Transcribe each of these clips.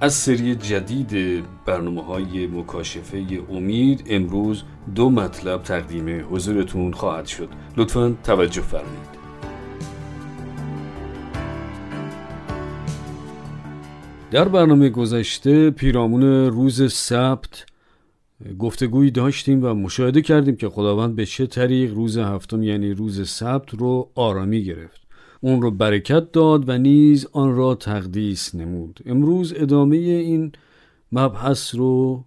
از سری جدید برنامه های مکاشفه امید امروز دو مطلب تقدیم حضورتون خواهد شد. لطفا توجه فرمایید. در برنامه گذشته پیرامون روز سبت گفتگویی داشتیم و مشاهده کردیم که خداوند به چه طریق روز هفتم یعنی روز سبت رو آرامی گرفت. اون رو برکت داد و نیز آن را تقدیس نمود. امروز ادامه این مبحث رو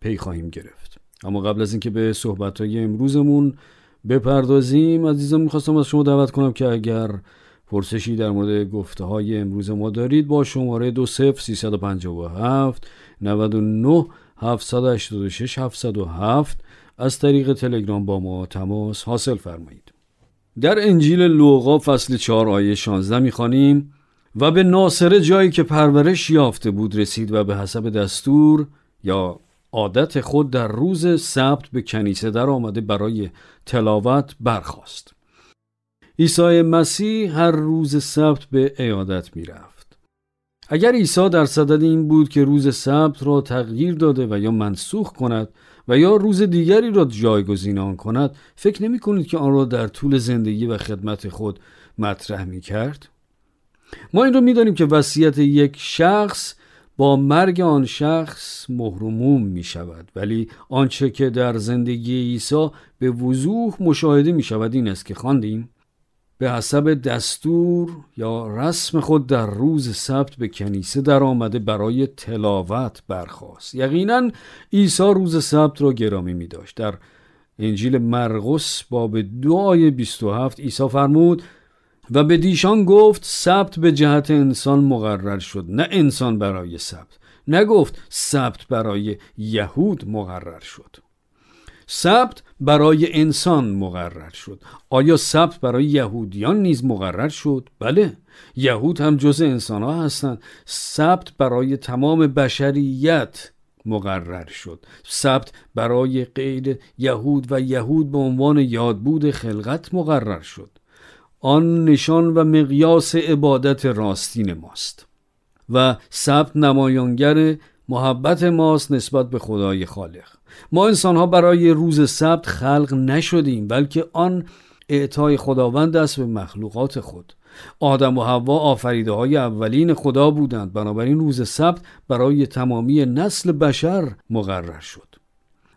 پی خواهیم گرفت. اما قبل از اینکه به صحبت های امروزمون بپردازیم عزیزان می‌خواستم از شما دعوت کنم که اگر پرسشی در مورد گفته های امروز ما دارید با شماره دو سف 357 99 786 707 از طریق تلگرام با ما تماس حاصل فرمایید. در انجیل لوقا فصل 4 آیه 16 می‌خوانیم و به ناصره جایی که پرورش یافته بود رسید و به حسب دستور یا عادت خود در روز سبت به کنیسه در آمده برای تلاوت برخواست. عیسی مسیح هر روز سبت به عیادت می‌رفت. اگر عیسی در صدد این بود که روز سبت را تغییر داده و یا منسوخ کند و یا روز دیگری را جایگزین آن کند فکر نمی کنید که آن را در طول زندگی و خدمت خود مطرح می کرد؟ ما این را می دانیم که وصیت یک شخص با مرگ آن شخص مهرموم می شود ولی آنچه که در زندگی عیسی به وضوح مشاهده می شود این است که خواندیم به حسب دستور یا رسم خود در روز سبت به کنیسه در آمده برای تلاوت برخواست یقینا عیسی روز سبت را گرامی می داشت. در انجیل مرقس باب دو آیه 27 عیسی فرمود و به دیشان گفت سبت به جهت انسان مقرر شد نه انسان برای سبت. نگفت سبت برای یهود مقرر شد. سبت برای انسان مقرر شد. آیا سبت برای یهودیان نیز مقرر شد؟ بله. یهود هم جز انسان ها هستند. سبت برای تمام بشریت مقرر شد. سبت برای غیر یهود و یهود به عنوان یادبود خلقت مقرر شد. آن نشان و مقیاس عبادت راستین ماست. و سبت نمایانگر محبت ماست نسبت به خدای خالق. ما انسان ها برای روز سبت خلق نشدیم بلکه آن اعطای خداوند است به مخلوقات خود. آدم و حوا آفریده های اولین خدا بودند. بنابراین روز سبت برای تمامی نسل بشر مقرر شد.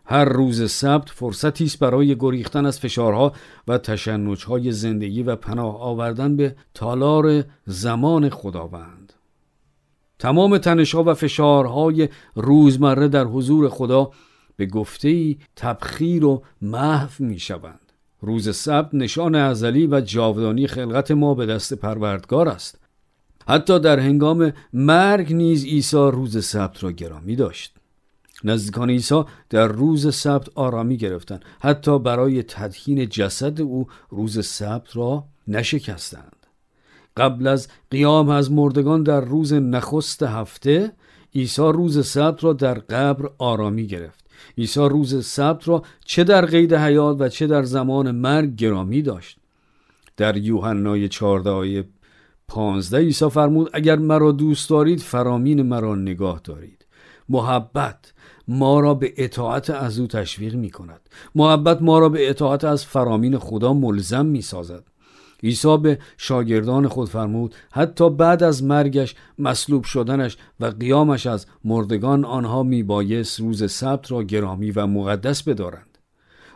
هر روز سبت فرصتی است برای گریختن از فشارها و تشنجهای زندگی و پناه آوردن به تالار زمان خداوند. تمام تنشها و فشارهای روزمره در حضور خدا به گفته تبخیر و محو می شوند. روز سبت نشان ازلی و جاودانی خلقت ما به دست پروردگار است. حتی در هنگام مرگ نیز عیسی روز سبت را گرامی داشت. نزدیکان عیسی در روز سبت آرامی گرفتند حتی برای تدهین جسد او روز سبت را نشکستند قبل از قیام از مردگان در روز نخست هفته عیسی روز سبت را در قبر آرامی گرفت عیسی روز سبت را چه در قید حیات و چه در زمان مرگ گرامی داشت. در یوحنای 14 آیه 15 عیسی فرمود اگر مرا دوست دارید فرامین مرا نگاه دارید. محبت ما را به اطاعت از او تشویق می کند محبت ما را به اطاعت از فرامین خدا ملزم می سازد عیسی به شاگردان خود فرمود حتی بعد از مرگش مصلوب شدنش و قیامش از مردگان آنها میبایست روز سبت را گرامی و مقدس بدارند.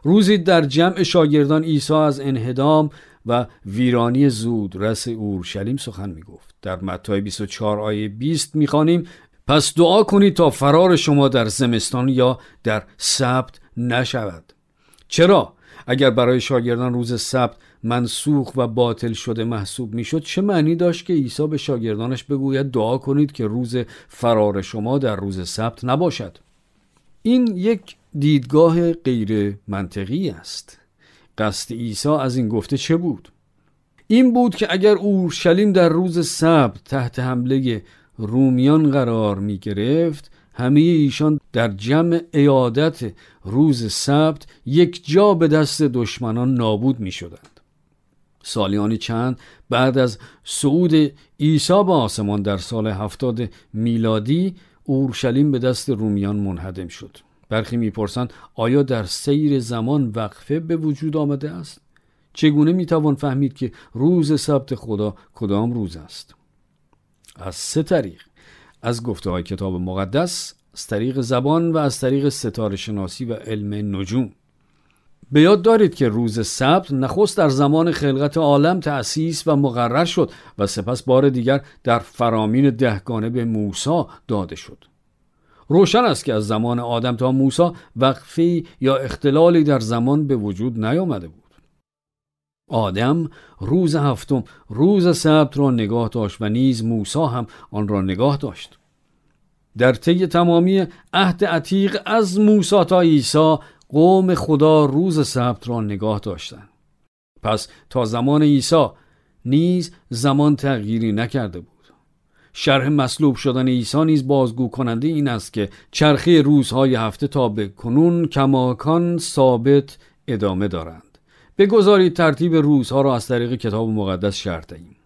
روزی در جمع شاگردان عیسی از انهدام و ویرانی زود رس اورشلیم سخن می‌گفت. در متی 24 آیه 20 می‌خوانیم پس دعا کنید تا فرار شما در زمستان یا در سبت نشود. چرا؟ اگر برای شاگردان روز سبت منسوخ و باطل شده محسوب می‌شد چه معنی داشت که عیسی به شاگردانش بگوید دعا کنید که روز فرار شما در روز سبت نباشد؟ این یک دیدگاه غیر منطقی است. قصد عیسی از این گفته چه بود؟ این بود که اگر اورشلیم در روز سبت تحت حمله رومیان قرار می گرفت همه ایشان در جمع ایادت روز سبت یک جا به دست دشمنان نابود می شدند. سالیانی چند بعد از صعود عیسی به آسمان در سال هفتاد میلادی اورشلیم به دست رومیان منهدم شد. برخی می‌پرسند آیا در سیر زمان وقفه به وجود آمده است؟ چگونه می‌توان فهمید که روز سبت خدا کدام روز است؟ از سه طریق. از گفته های کتاب مقدس از طریق زبان و از طریق ستاره شناسی و علم نجوم. به یاد دارید که روز سبت نخست در زمان خلقت عالم تأسیس و مقرر شد و سپس بار دیگر در فرامین دهگانه به موسی داده شد. روشن است که از زمان آدم تا موسی وقفی یا اختلالی در زمان به وجود نیامده بود. آدم روز هفتم روز سبت را نگاه داشت و نیز موسی هم آن را نگاه داشت. در طی تمامی عهد عتیق از موسی تا عیسی قوم خدا روز سبت را نگاه داشتند. پس تا زمان عیسی نیز زمان تغییری نکرده بود. شرح مصلوب شدن عیسی نیز بازگو کننده این است که چرخه روزهای هفته تا به کنون کماکان ثابت ادامه دارند. بگذارید ترتیب روزها را از طریق کتاب مقدس شرح دهیم.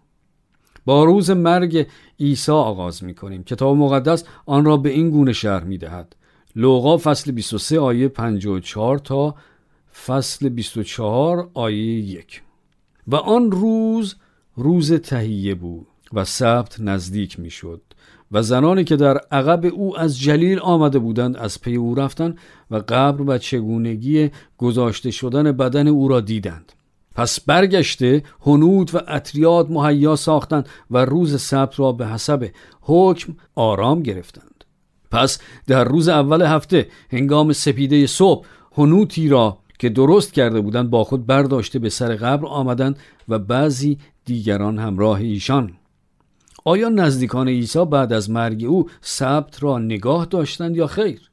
با روز مرگ عیسی آغاز می کنیم کتاب مقدس آن را به این گونه شرح می دهد لوقا فصل 23 آیه 54 تا فصل 24 آیه 1 و آن روز روز تهیه بود و سبت نزدیک می شد و زنانی که در عقب او از جلیل آمده بودند از پی او رفتند و قبر و چگونگی گذاشته شدن بدن او را دیدند. پس برگشته هنود و اطریاد مهیا ساختند و روز سبت را به حسب حکم آرام گرفتند. پس در روز اول هفته هنگام سپیده صبح هنوتی را که درست کرده بودند با خود برداشته به سر قبر آمدند و بعضی دیگران همراه ایشان. آیا نزدیکان عیسی بعد از مرگ او سبت را نگاه داشتند یا خیر؟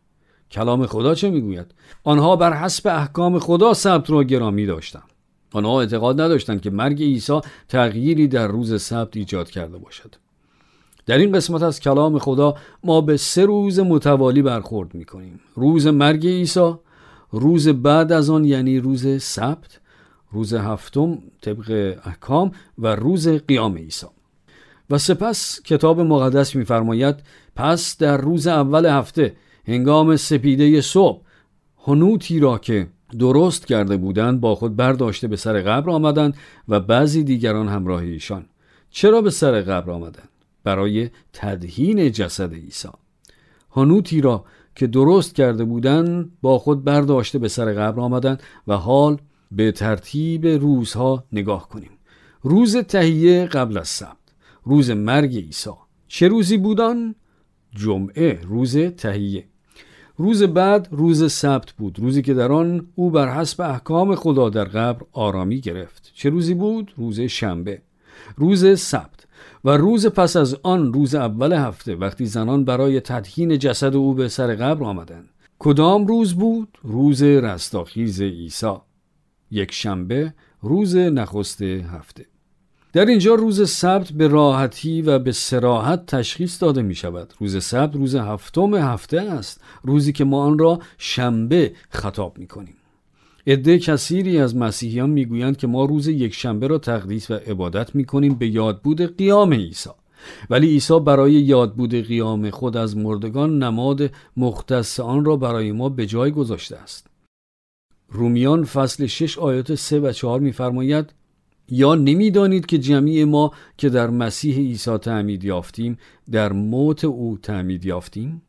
کلام خدا چه می‌گوید؟ آنها بر حسب احکام خدا سبت را گرامی داشتند. آنها اعتقاد نداشتند که مرگ عیسی تغییری در روز سبت ایجاد کرده باشد. در این قسمت از کلام خدا ما به سه روز متوالی برخورد می کنیم روز مرگ عیسی روز بعد از آن یعنی روز سبت روز هفتم طبق احکام و روز قیام عیسی. و سپس کتاب مقدس میفرماید پس در روز اول هفته هنگام سپیده صبح هنوتی را که درست کرده بودند با خود برداشته به سر قبر آمدند و بعضی دیگران همراه ایشان. چرا به سر قبر آمدند؟ برای تدهین جسد عیسی. هنوتی را که درست کرده بودند با خود برداشته به سر قبر آمدند و حال به ترتیب روزها نگاه کنیم. روز تهیه قبل از سبت روز مرگ عیسی. چه روزی بودان؟ جمعه روز تهیه. روز بعد روز سبت بود روزی که در آن او بر حسب احکام خدا در قبر آرامی گرفت. چه روزی بود؟ روز شنبه. روز سبت. و روز پس از آن روز اول هفته وقتی زنان برای تدهین جسد او به سر قبر آمدند کدام روز بود روز رستاخیز عیسی یک شنبه روز نخست هفته در اینجا روز سبت به راحتی و به سراحت تشخیص داده می شود. روز سبت روز هفتم هفته است. روزی که ما آن را شنبه خطاب می کنیم. عده کثیری از مسیحیان می‌گویند که ما روز یک شنبه را تقدیس و عبادت می کنیم به یادبود قیام عیسی. ولی عیسی برای یادبود قیام خود از مردگان نماد مختص آن را برای ما به جای گذاشته است. رومیان فصل 6 آیات 3 و 4 میفرماید یا نمی‌دانید که جمعی ما که در مسیح عیسی تعمید یافتیم در موت او تعمید یافتیم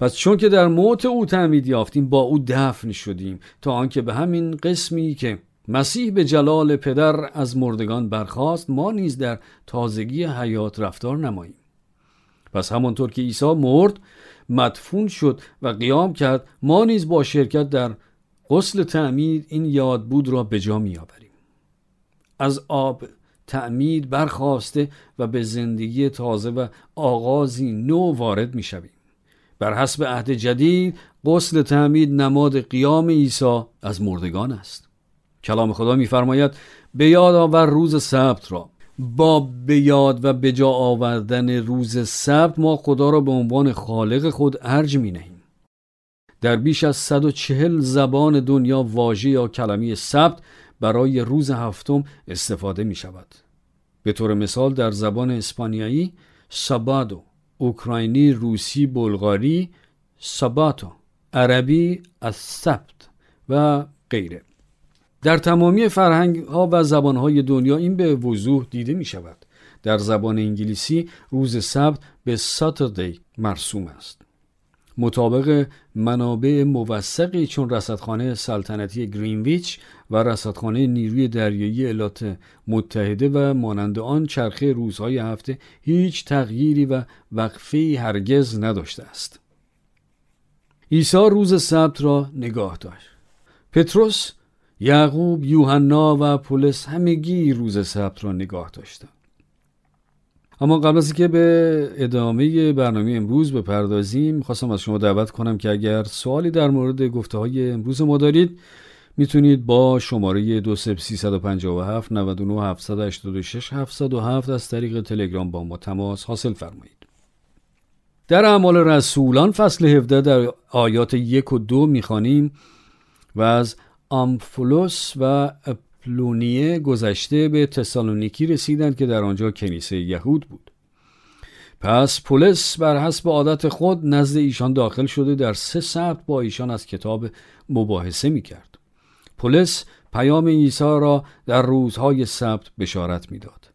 پس چون که در موت او تعمید یافتیم با او دفن شدیم تا آنکه به همین قسمی که مسیح به جلال پدر از مردگان برخاست ما نیز در تازگی حیات رفتار نماییم پس همانطور که عیسی مرد مدفون شد و قیام کرد ما نیز با شرکت در غسل تعمید این یادبود را به جا می آوریم. از آب تعمید برخواسته و به زندگی تازه و آغازی نو وارد می شویم. بر حسب عهد جدید غسل تعمید نماد قیام عیسی از مردگان است کلام خدا میفرماید به یاد آور روز سبت را با به یاد و به جا آوردن روز سبت ما خدا را به عنوان خالق خود ارج می نهیم. در بیش از 140 زبان دنیا واژه یا کلمه سبت برای روز هفتم استفاده می شود. به طور مثال در زبان اسپانیایی سابادو، اوکراینی، روسی، بلغاری ساباتو، عربی از سبت و غیره. در تمامی فرهنگ ها و زبان های دنیا این به وضوح دیده می شود. در زبان انگلیسی روز سبت به ساتردی مرسوم است. مطابق منابع موثقی چون رصدخانه سلطنتی گرینویچ و رصدخانه نیروی دریایی ایالات متحده و مانند آن چرخه روزهای هفته هیچ تغییری و وقفه هرگز نداشته است. عیسی روز سبت را نگاه داشت. پتروس یعقوب، یوحنا و پولس همگی روز سبت را نگاه داشتند. اما قبل از اینکه به ادامه برنامه امروز بپردازیم خواستم از شما دعوت کنم که اگر سوالی در مورد گفته های امروز ما دارید می‌تونید با شماره 2357 99 786 707 از طریق تلگرام با ما تماس حاصل فرمایید. در اعمال رسولان فصل 17 در آیات یک و دو می‌خوانیم و از آمفولوس و اپلونیه گذشته به تسالونیکی رسیدند که در آنجا کنیسه یهود بود پس پولس بر حسب عادت خود نزد ایشان داخل شده در سه سبت با ایشان از کتاب مباحثه می کرد. پولس پیام عیسی را در روزهای سبت بشارت می‌داد.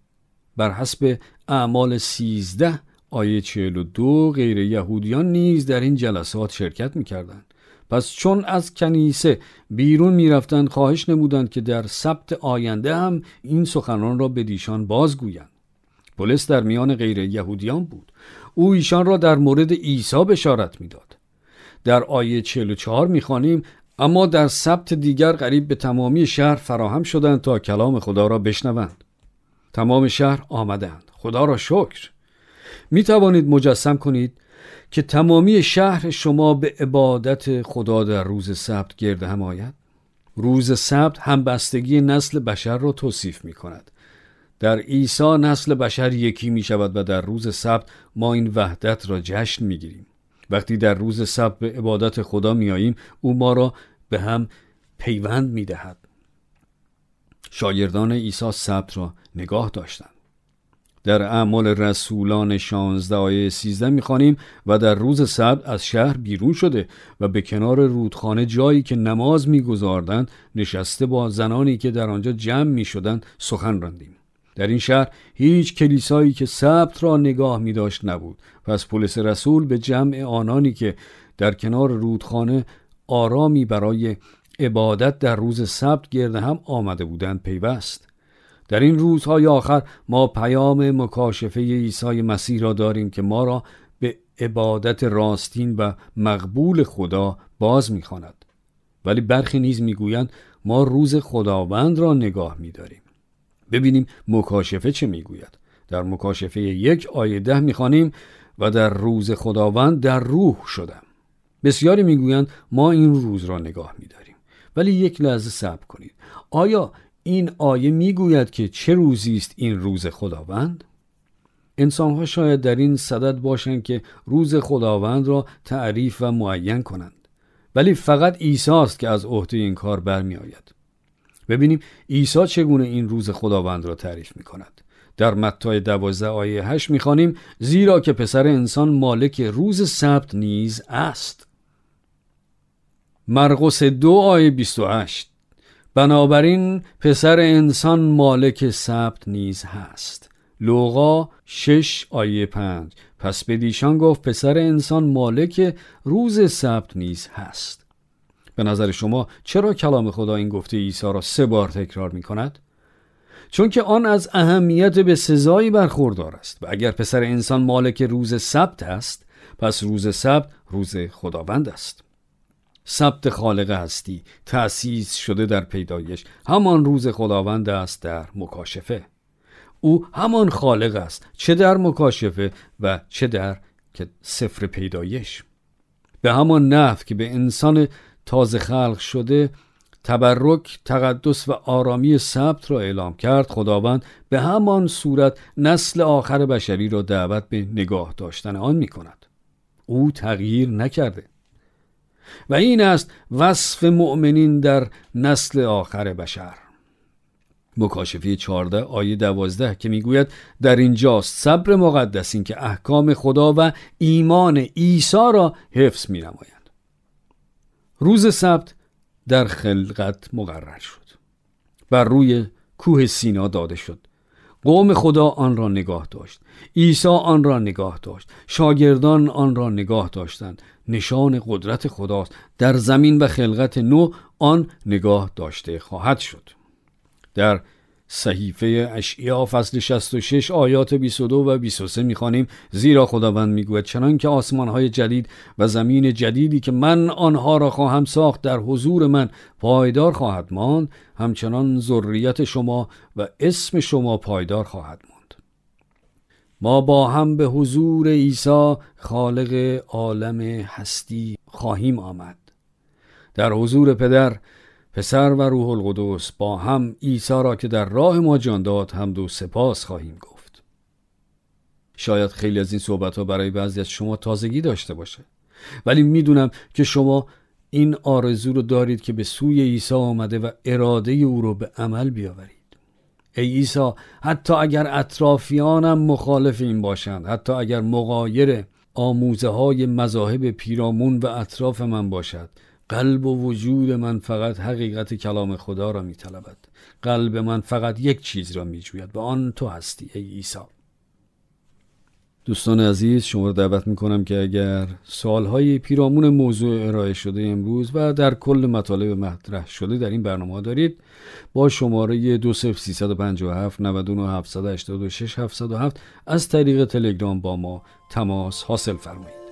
بر حسب اعمال سیزده آیه 42 غیر یهودیان نیز در این جلسات شرکت می‌کردند. پس چون از کنیسه بیرون می‌رفتند خواهش نمودند که در سبت آینده هم این سخنان را به دیشان بازگویند. پولس در میان غیر یهودیان بود. او ایشان را در مورد عیسی بشارت می‌داد. در آیه 44 می‌خوانیم اما در سبت دیگر قریب به تمامی شهر فراهم شدند تا کلام خدا را بشنوند. تمام شهر آمدند خدا را شکر. می توانید مجسم کنید. که تمامی شهر شما به عبادت خدا در روز سبت گرد هم آید؟ روز سبت همبستگی نسل بشر را توصیف می کند. در عیسی نسل بشر یکی می شود و در روز سبت ما این وحدت را جشن می گیریم. وقتی در روز سبت به عبادت خدا می آییم او ما را به هم پیوند می دهد. شاگردان عیسی سبت را نگاه داشتند. در اعمال رسولان 16 آیه 13 می‌خوانیم و در روز سبت از شهر بیرون شده و به کنار رودخانه جایی که نماز میگذاردند نشسته با زنانی که در آنجا جمع می‌شدند سخن راندیم. در این شهر هیچ کلیسایی که سبت را نگاه می داشت نبود. پس پولس رسول به جمع آنانی که در کنار رودخانه آرامی برای عبادت در روز سبت گرده هم آمده بودند پیوست. در این روزهای آخر ما پیام مکاشفه عیسی مسیح را داریم که ما را به عبادت راستین و مقبول خدا باز می‌خواند. ولی برخی نیز می‌گویند ما روز خداوند را نگاه میداریم. ببینیم مکاشفه چه می‌گوید. در مکاشفه یک آیه ده می‌خوانیم و در روز خداوند در روح شدم. بسیاری می‌گویند ما این روز را نگاه میداریم. ولی یک لحظه صبر کنید. آیا این آیه می‌گوید که چه روزی است این روز خداوند انسانها شاید در این صدد باشند که روز خداوند را تعریف و معین کنند ولی فقط عیسی است که از عهده این کار برمی آید. ببینیم عیسی چگونه این روز خداوند را تعریف می کند. در متی دوازده آیه هشت می‌خوانیم زیرا که پسر انسان مالک روز سبت نیز است. مرقس دو آیه 28 بنابراین پسر انسان مالک سبت نیز هست. لوقا 6 آیه 5 پس به دیشان گفت پسر انسان مالک روز سبت نیز هست. به نظر شما چرا کلام خدا این گفته عیسی را سه بار تکرار می کند؟ چون که آن از اهمیت به سزایی برخوردار است و اگر پسر انسان مالک روز سبت است پس روز سبت روز خداوند است. ثبت خالق هستی تأسیس شده در پیدایش. همان روز خداوند است در مکاشفه. او همان خالق است چه در مکاشفه و چه در که سفر پیدایش. به همان نحو که به انسان تازه خلق شده تبرک تقدس و آرامی ثبت را اعلام کرد. خداوند به همان صورت نسل آخر بشری را دعوت به نگاه داشتن آن می کند او تغییر نکرده. و این است وصف مؤمنین در نسل آخر بشر. مکاشفه 14 آیه 12 که می‌گوید در اینجاست صبر مقدس این که احکام خدا و ایمان عیسی را حفظ می نماید. روز سبت در خلقت مقرر شد. بر روی کوه سینا داده شد. قوم خدا آن را نگاه داشت. عیسی آن را نگاه داشت. شاگردان آن را نگاه داشتند. نشان قدرت خداست. در زمین و خلقت نو آن نگاه داشته خواهد شد. در صحیفه اشعیا فصل 66 آیات 22 و 23 می‌خوانیم. زیرا خداوند می‌گوید چنان که آسمان های جدید و زمین جدیدی که من آنها را خواهم ساخت در حضور من پایدار خواهد ماند همچنان ذریت شما و اسم شما پایدار خواهد ماند. ما با هم به حضور عیسی خالق عالم هستی خواهیم آمد. در حضور پدر پسر و روح القدس با هم عیسی را که در راه ما جان داد هم دو سپاس خواهیم گفت. شاید خیلی از این صحبت ها برای بعضی از شما تازگی داشته باشه. ولی می‌دونم که شما این آرزو رو دارید که به سوی عیسی آمده و اراده او رو به عمل بیاورید. ای عیسی حتی اگر اطرافیانم مخالف این باشند حتی اگر مقایر آموزه های مذاهب پیرامون و اطراف من باشد قلب و وجود من فقط حقیقت کلام خدا را می طلبد. قلب من فقط یک چیز را می جوید و آن تو هستی ای عیسی دوستان عزیز شما را دعوت می کنم که اگر سوالهای پیرامون موضوع ارائه شده امروز و در کل مطالب مطرح شده در این برنامه دارید با شماره 20357 99 786 707 از طریق تلگرام با ما تماس حاصل فرمایید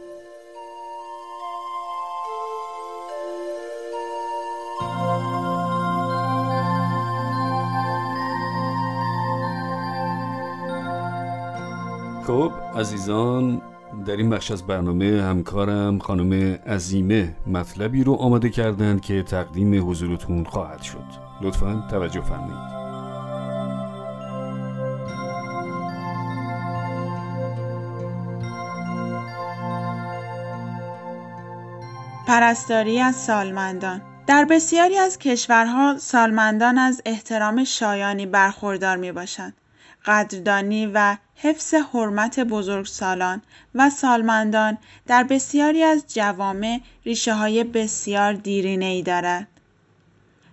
خب عزیزان در این بخش از برنامه همکارم خانم عزیمه مطلبی رو آماده کردند که تقدیم حضورتون خواهد شد. لطفا توجه فرمایید. پرستاری از سالمندان. در بسیاری از کشورها سالمندان از احترام شایانی برخوردار می باشند. قدردانی و حفظ حرمت بزرگسالان و سالمندان در بسیاری از جوامع های بسیار ای دارد.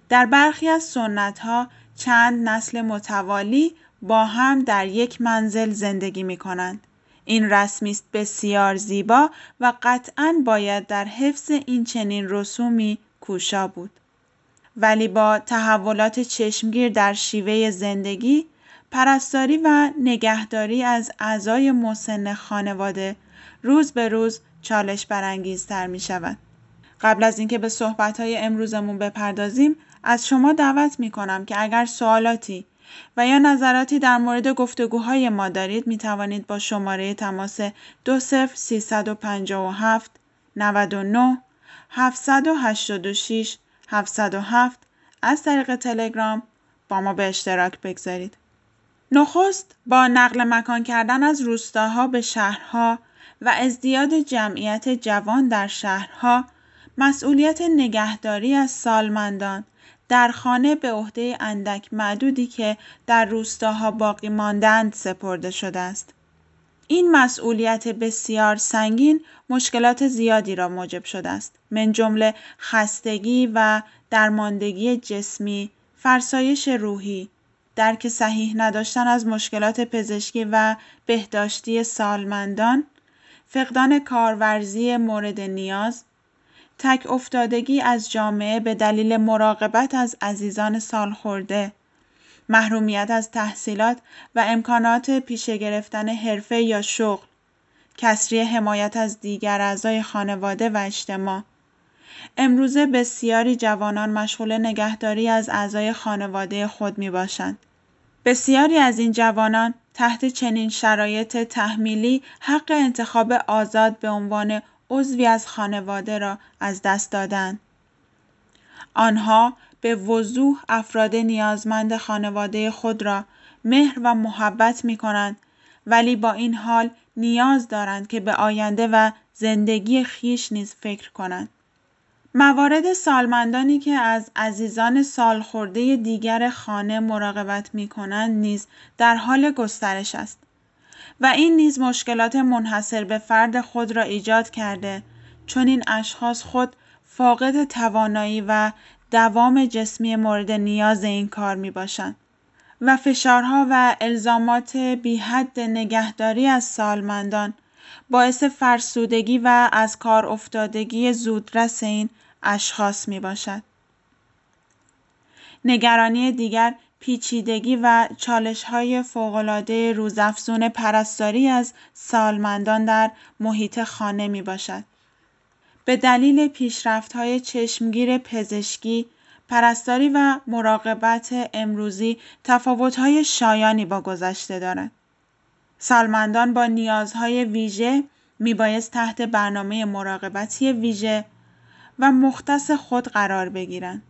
در برخی از سنت‌ها چند نسل متوالی با هم در یک منزل زندگی می کنند. این رسمی است بسیار زیبا و قطعا باید در حفظ این چنین رسومی کوشا بود. ولی با تحولات چشمگیر در شیوه زندگی پرستاری و نگهداری از اعضای مسن خانواده روز به روز چالش برانگیزتر می شود. قبل از اینکه به صحبت های امروزمون بپردازیم از شما دعوت می کنم که اگر سوالاتی و یا نظراتی در مورد گفتگوهای ما دارید می توانید با شماره تماس 20357 99 786 707 از طریق تلگرام با ما به اشتراک بگذارید. نخست با نقل مکان کردن از روستاها به شهرها و ازدیاد جمعیت جوان در شهرها مسئولیت نگهداری از سالمندان در خانه به عهده اندک معدودی که در روستاها باقی ماندند سپرده شده است. این مسئولیت بسیار سنگین مشکلات زیادی را موجب شده است. من جمله خستگی و درماندگی جسمی، فرسایش روحی، درک صحیح نداشتن از مشکلات پزشکی و بهداشتی سالمندان، فقدان کارورزی مورد نیاز، تک افتادگی از جامعه به دلیل مراقبت از عزیزان سالخورده، محرومیت از تحصیلات و امکانات پیشه گرفتن حرفه یا شغل، کسری حمایت از دیگر اعضای خانواده و اجتماع، امروزه بسیاری جوانان مشغول نگهداری از اعضای خانواده خود می باشند. بسیاری از این جوانان تحت چنین شرایط تحمیلی حق انتخاب آزاد به عنوان عضوی از خانواده را از دست دادند. آنها به وضوح افراد نیازمند خانواده خود را مهر و محبت می کنند ولی با این حال نیاز دارند که به آینده و زندگی خیش نیز فکر کنند. موارد سالمندانی که از عزیزان سالخورده دیگر خانه مراقبت می کنند نیز در حال گسترش است و این نیز مشکلات منحصر به فرد خود را ایجاد کرده چون این اشخاص خود فاقد توانایی و دوام جسمی مورد نیاز این کار می باشند و فشارها و الزامات حد نگهداری از سالمندان باعث فرسودگی و از کار افتادگی زودرس این اشخاص می باشد. نگرانی دیگر پیچیدگی و چالش های فوقلاده روزافزون پرستاری از سالمندان در محیط خانه می باشد. به دلیل پیشرفت های چشمگیر پزشکی، پرستاری و مراقبت امروزی تفاوت های شایانی با گذشته دارد. سالمندان با نیازهای ویژه میبایست تحت برنامه مراقبتی ویژه و مختص خود قرار بگیرند.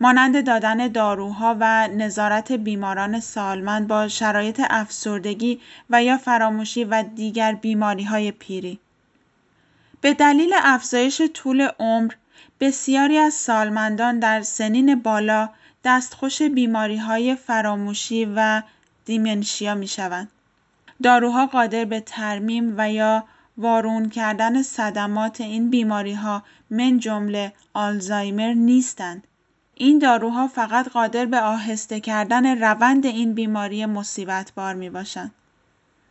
مانند دادن داروها و نظارت بیماران سالمند با شرایط افسردگی و یا فراموشی و دیگر بیماری های پیری. به دلیل افزایش طول عمر بسیاری از سالمندان در سنین بالا دستخوش بیماری های فراموشی و دیمنشیا می شوند. داروها قادر به ترمیم و یا وارون کردن صدمات این بیماری ها من جمله آلزایمر نیستند. این داروها فقط قادر به آهسته کردن روند این بیماری مصیبت بار می باشند.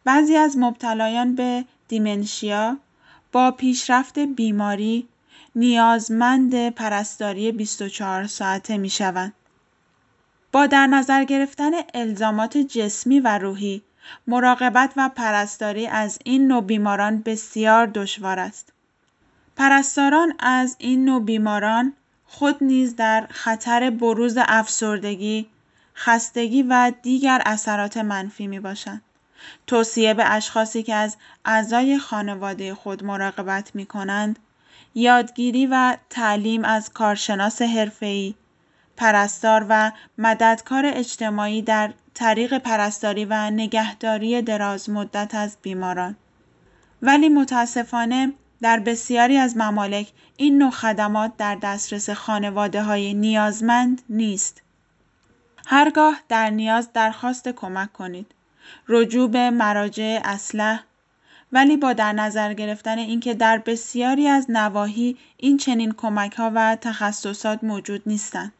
بعضی از مبتلایان به دیمنشیا با پیشرفت بیماری نیازمند پرستاری 24 ساعته می شوند. با در نظر گرفتن الزامات جسمی و روحی مراقبت و پرستاری از این نوع بیماران بسیار دشوار است. پرستاران از این نوع بیماران خود نیز در خطر بروز افسردگی، خستگی و دیگر اثرات منفی می باشند. توصیه به اشخاصی که از اعضای خانواده خود مراقبت می کنند، یادگیری و تعلیم از کارشناس حرفه‌ای، پرستار و مددکار اجتماعی در طریق پرستاری و نگهداری دراز مدت از بیماران. ولی متاسفانه در بسیاری از ممالک این نوع خدمات در دسترس خانواده های نیازمند نیست. هرگاه در نیاز درخواست کمک کنید. رجوع به مراجع اسلح ولی با در نظر گرفتن اینکه در بسیاری از نواحی این چنین کمک ها و تخصصات موجود نیستند.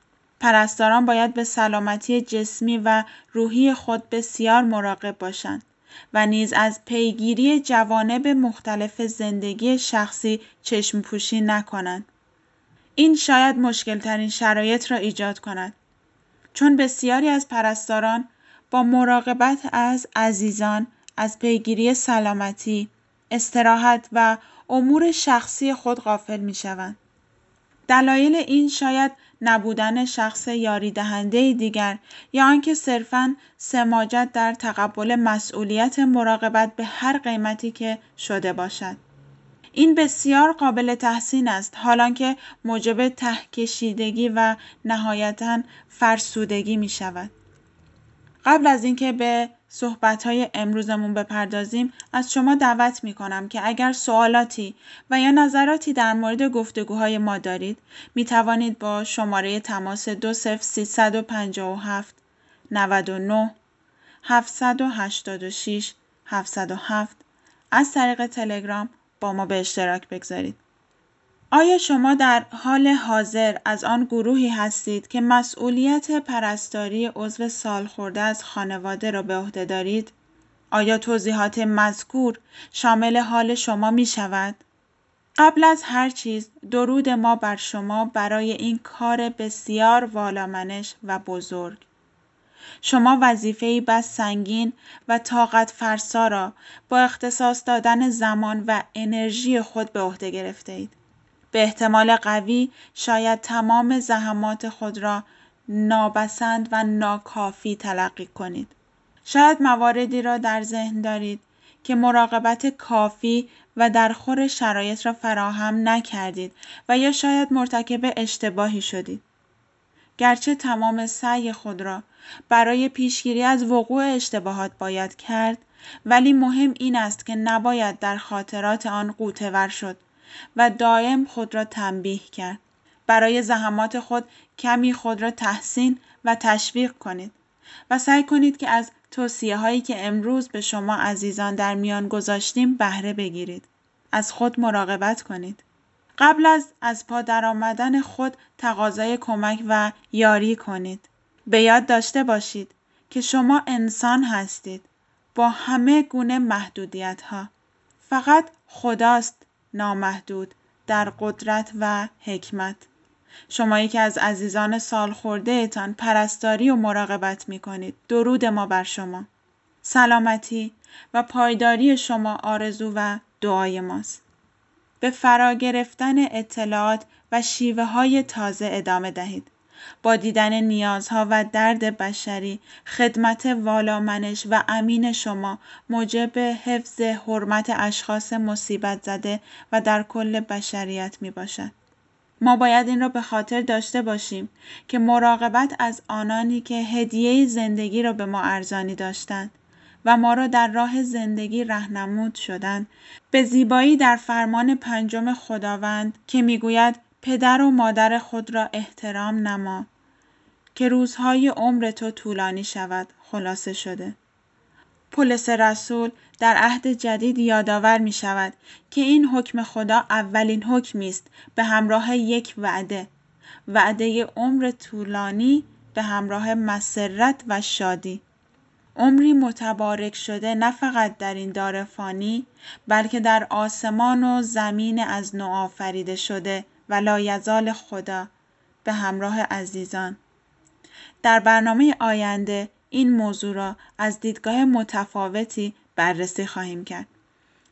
پرستاران باید به سلامتی جسمی و روحی خود بسیار مراقب باشند و نیز از پیگیری جوانب مختلف زندگی شخصی چشم پوشی نکنند. این شاید مشکل ترین شرایط را ایجاد کند. چون بسیاری از پرستاران با مراقبت از عزیزان از پیگیری سلامتی، استراحت و امور شخصی خود غافل می شوند. دلایل این شاید نبودن شخص یاری دهنده دیگر یا آنکه صرفاً سماجت در تقبل مسئولیت مراقبت به هر قیمتی که شده باشد. این بسیار قابل تحسین است حالانکه موجب تهکشیدگی و نهایتا فرسودگی می شود. قبل از اینکه به های امروزمون بپردازیم از شما دعوت می کنم که اگر سوالاتی و یا نظراتی در مورد گفتگوهای ما دارید می توانید با شماره تماس 20357 99 786 707 از طریق تلگرام با ما به اشتراک بگذارید. آیا شما در حال حاضر از آن گروهی هستید که مسئولیت پرستاری عضو سالخورده از خانواده را به عهده دارید؟ آیا توضیحات مذکور شامل حال شما می شود؟ قبل از هر چیز درود ما بر شما برای این کار بسیار والامنش و بزرگ. شما وظیفه‌ای بس سنگین و طاقت فرسا را با اختصاص دادن زمان و انرژی خود به عهده گرفته اید. به احتمال قوی شاید تمام زحمات خود را نابسند و ناکافی تلقی کنید. شاید مواردی را در ذهن دارید که مراقبت کافی و در خور شرایط را فراهم نکردید و یا شاید مرتکب اشتباهی شدید. گرچه تمام سعی خود را برای پیشگیری از وقوع اشتباهات باید کرد ولی مهم این است که نباید در خاطرات آن قوتور شد و دائم خود را تنبیه کرد. برای زحمات خود کمی خود را تحسین و تشویق کنید و سعی کنید که از توصیه هایی که امروز به شما عزیزان در میان گذاشتیم بهره بگیرید. از خود مراقبت کنید. قبل از از پا درآمدن خود تقاضای کمک و یاری کنید. به یاد داشته باشید که شما انسان هستید با همه گونه محدودیت ها. فقط خداست نامحدود در قدرت و حکمت. شمایی که از عزیزان سال خورده تان پرستاری و مراقبت می کنید. درود ما بر شما. سلامتی و پایداری شما آرزو و دعای ماست. به فرا گرفتن اطلاعات و شیوه های تازه ادامه دهید. با دیدن نیازها و درد بشری خدمت والامنش و امین شما موجب حفظ حرمت اشخاص مصیبت زده و در کل بشریت می باشد. ما باید این را به خاطر داشته باشیم که مراقبت از آنانی که هدیه زندگی را به ما ارزانی داشتند و ما را در راه زندگی رهنمود شدند به زیبایی در فرمان پنجم خداوند که می‌گوید پدر و مادر خود را احترام نما که روزهای عمر تو طولانی شود خلاصه شده. پولس رسول در عهد جدید یادآور می شود که این حکم خدا اولین حکمی است به همراه یک وعده. وعده عمر طولانی به همراه مسرت و شادی. عمری متبارک شده نه فقط در این دار فانی بلکه در آسمان و زمین از نو آفریده شده. و لایزال خدا به همراه عزیزان در برنامه آینده این موضوع را از دیدگاه متفاوتی بررسی خواهیم کرد.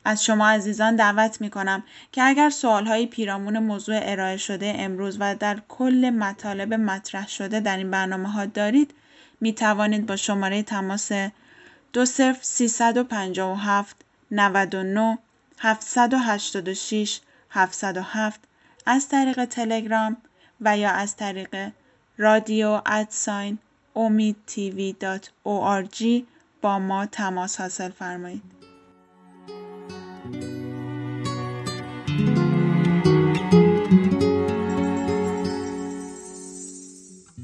از شما عزیزان دعوت می کنم که اگر سوال های پیرامون موضوع ارائه شده امروز و در کل مطالب مطرح شده در این برنامه ها دارید می توانید با شماره تماس 20357 99 786 707 از طریق تلگرام و یا از طریق رادیو ادساین امید تیوی با ما تماس حاصل فرمایید.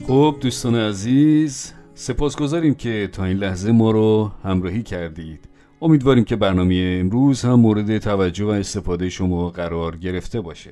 خب دوستان عزیز سپاسگزاریم که تا این لحظه ما رو همراهی کردید امیدواریم که برنامه امروز هم مورد توجه و استفاده شما قرار گرفته باشه